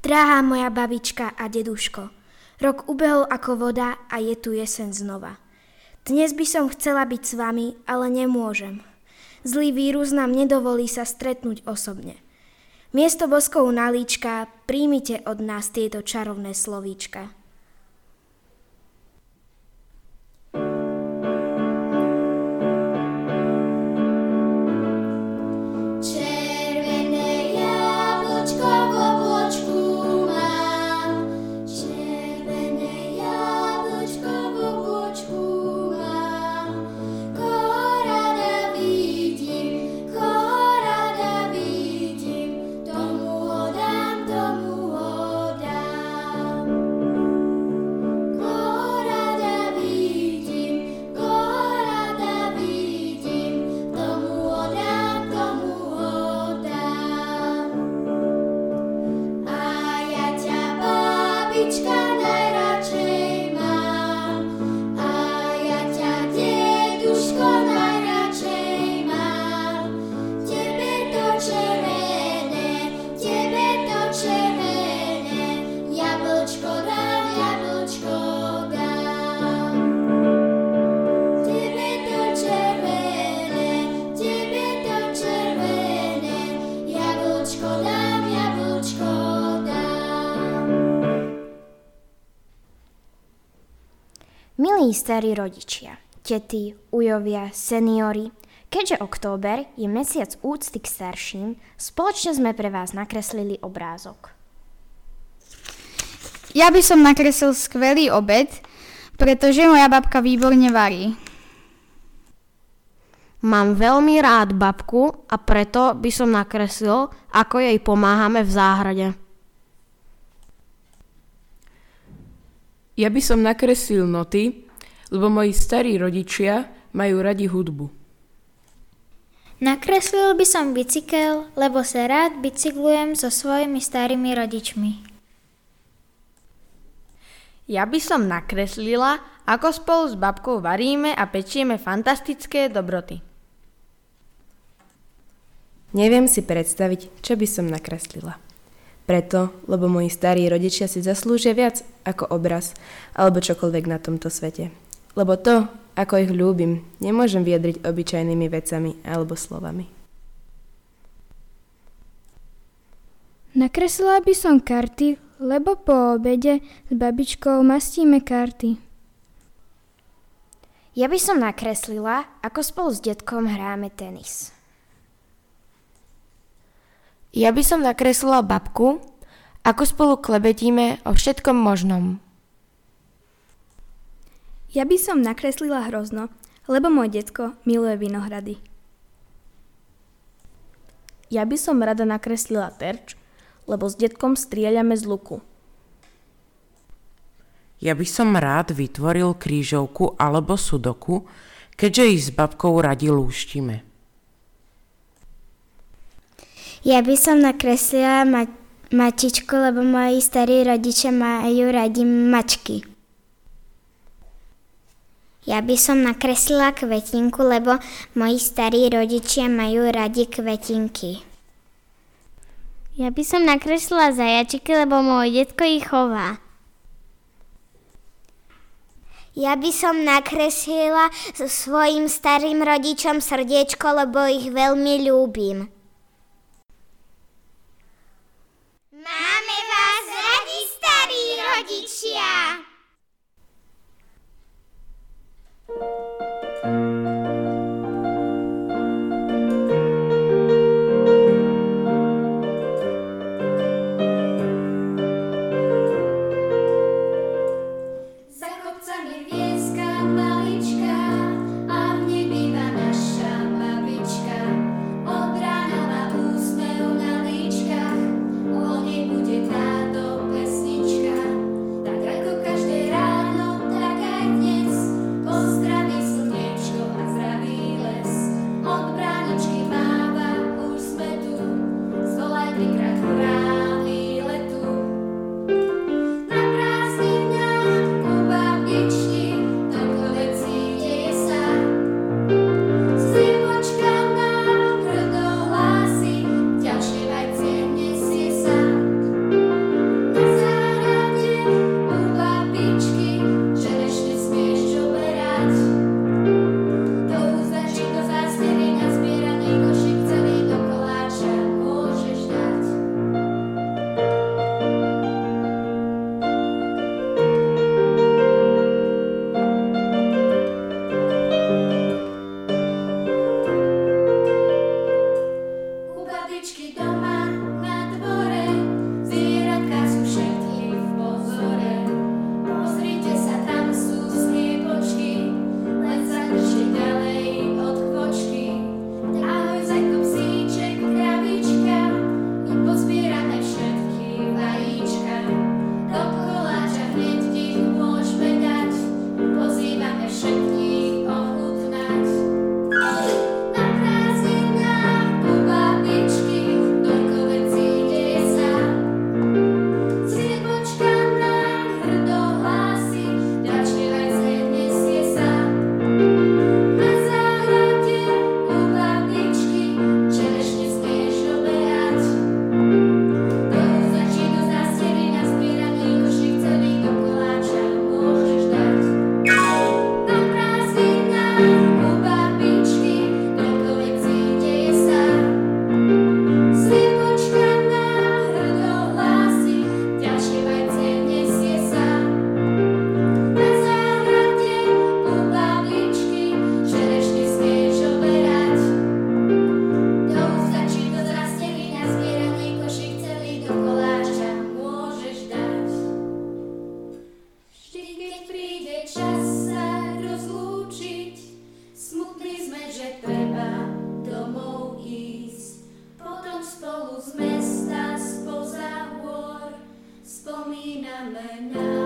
Drahá moja babička a deduško, rok ubehol ako voda a je tu jesen znova. Dnes by som chcela byť s vami, ale nemôžem. Zlý vírus nám nedovolí sa stretnúť osobne. Miesto boskov na líčka príjmite od nás tieto čarovné slovíčka. Milí starí rodičia, tety, ujovia, seniory, keďže október je mesiac úcty k starším, spoločne sme pre vás nakreslili obrázok. Ja by som nakreslil skvelý obed, pretože moja babka výborne varí. Mám veľmi rád babku a preto by som nakreslil, ako jej pomáhame v záhrade. Ja by som nakreslil noty, lebo moji starí rodičia majú radi hudbu. Nakreslil by som bicykel, lebo sa rád bicyklujem so svojimi starými rodičmi. Ja by som nakreslila, ako spolu s babkou varíme a pečieme fantastické dobroty. Neviem si predstaviť, čo by som nakreslila. Preto, lebo moji starí rodičia si zaslúžia viac ako obraz alebo čokoľvek na tomto svete. Lebo to, ako ich ľúbim, nemôžem vyjadriť obyčajnými vecami alebo slovami. Nakreslila by som karty, lebo po obede s babičkou mastíme karty. Ja by som nakreslila, ako spolu s detkom hráme tenis. Ja by som nakreslila babku, ako spolu klebetíme o všetkom možnom. Ja by som nakreslila hrozno, lebo môj detko miluje vinohrady. Ja by som rada nakreslila terč, lebo s detkom strieľame z luku. Ja by som rád vytvoril krížovku alebo sudoku, keďže ich s babkou radi lúštime. Ja by som nakreslila ma- mačičku, lebo moji starí rodičia majú radi mačky. Ja by som nakreslila kvetinku, lebo moji starí rodičia majú radi kvetinky. Ja by som nakreslila zajačiky, lebo môj detko ich chová. Ja by som nakreslila svojim starým rodičom srdiečko, lebo ich veľmi ľúbim. Máme vás radi, starí rodičia! Spomíname na vás.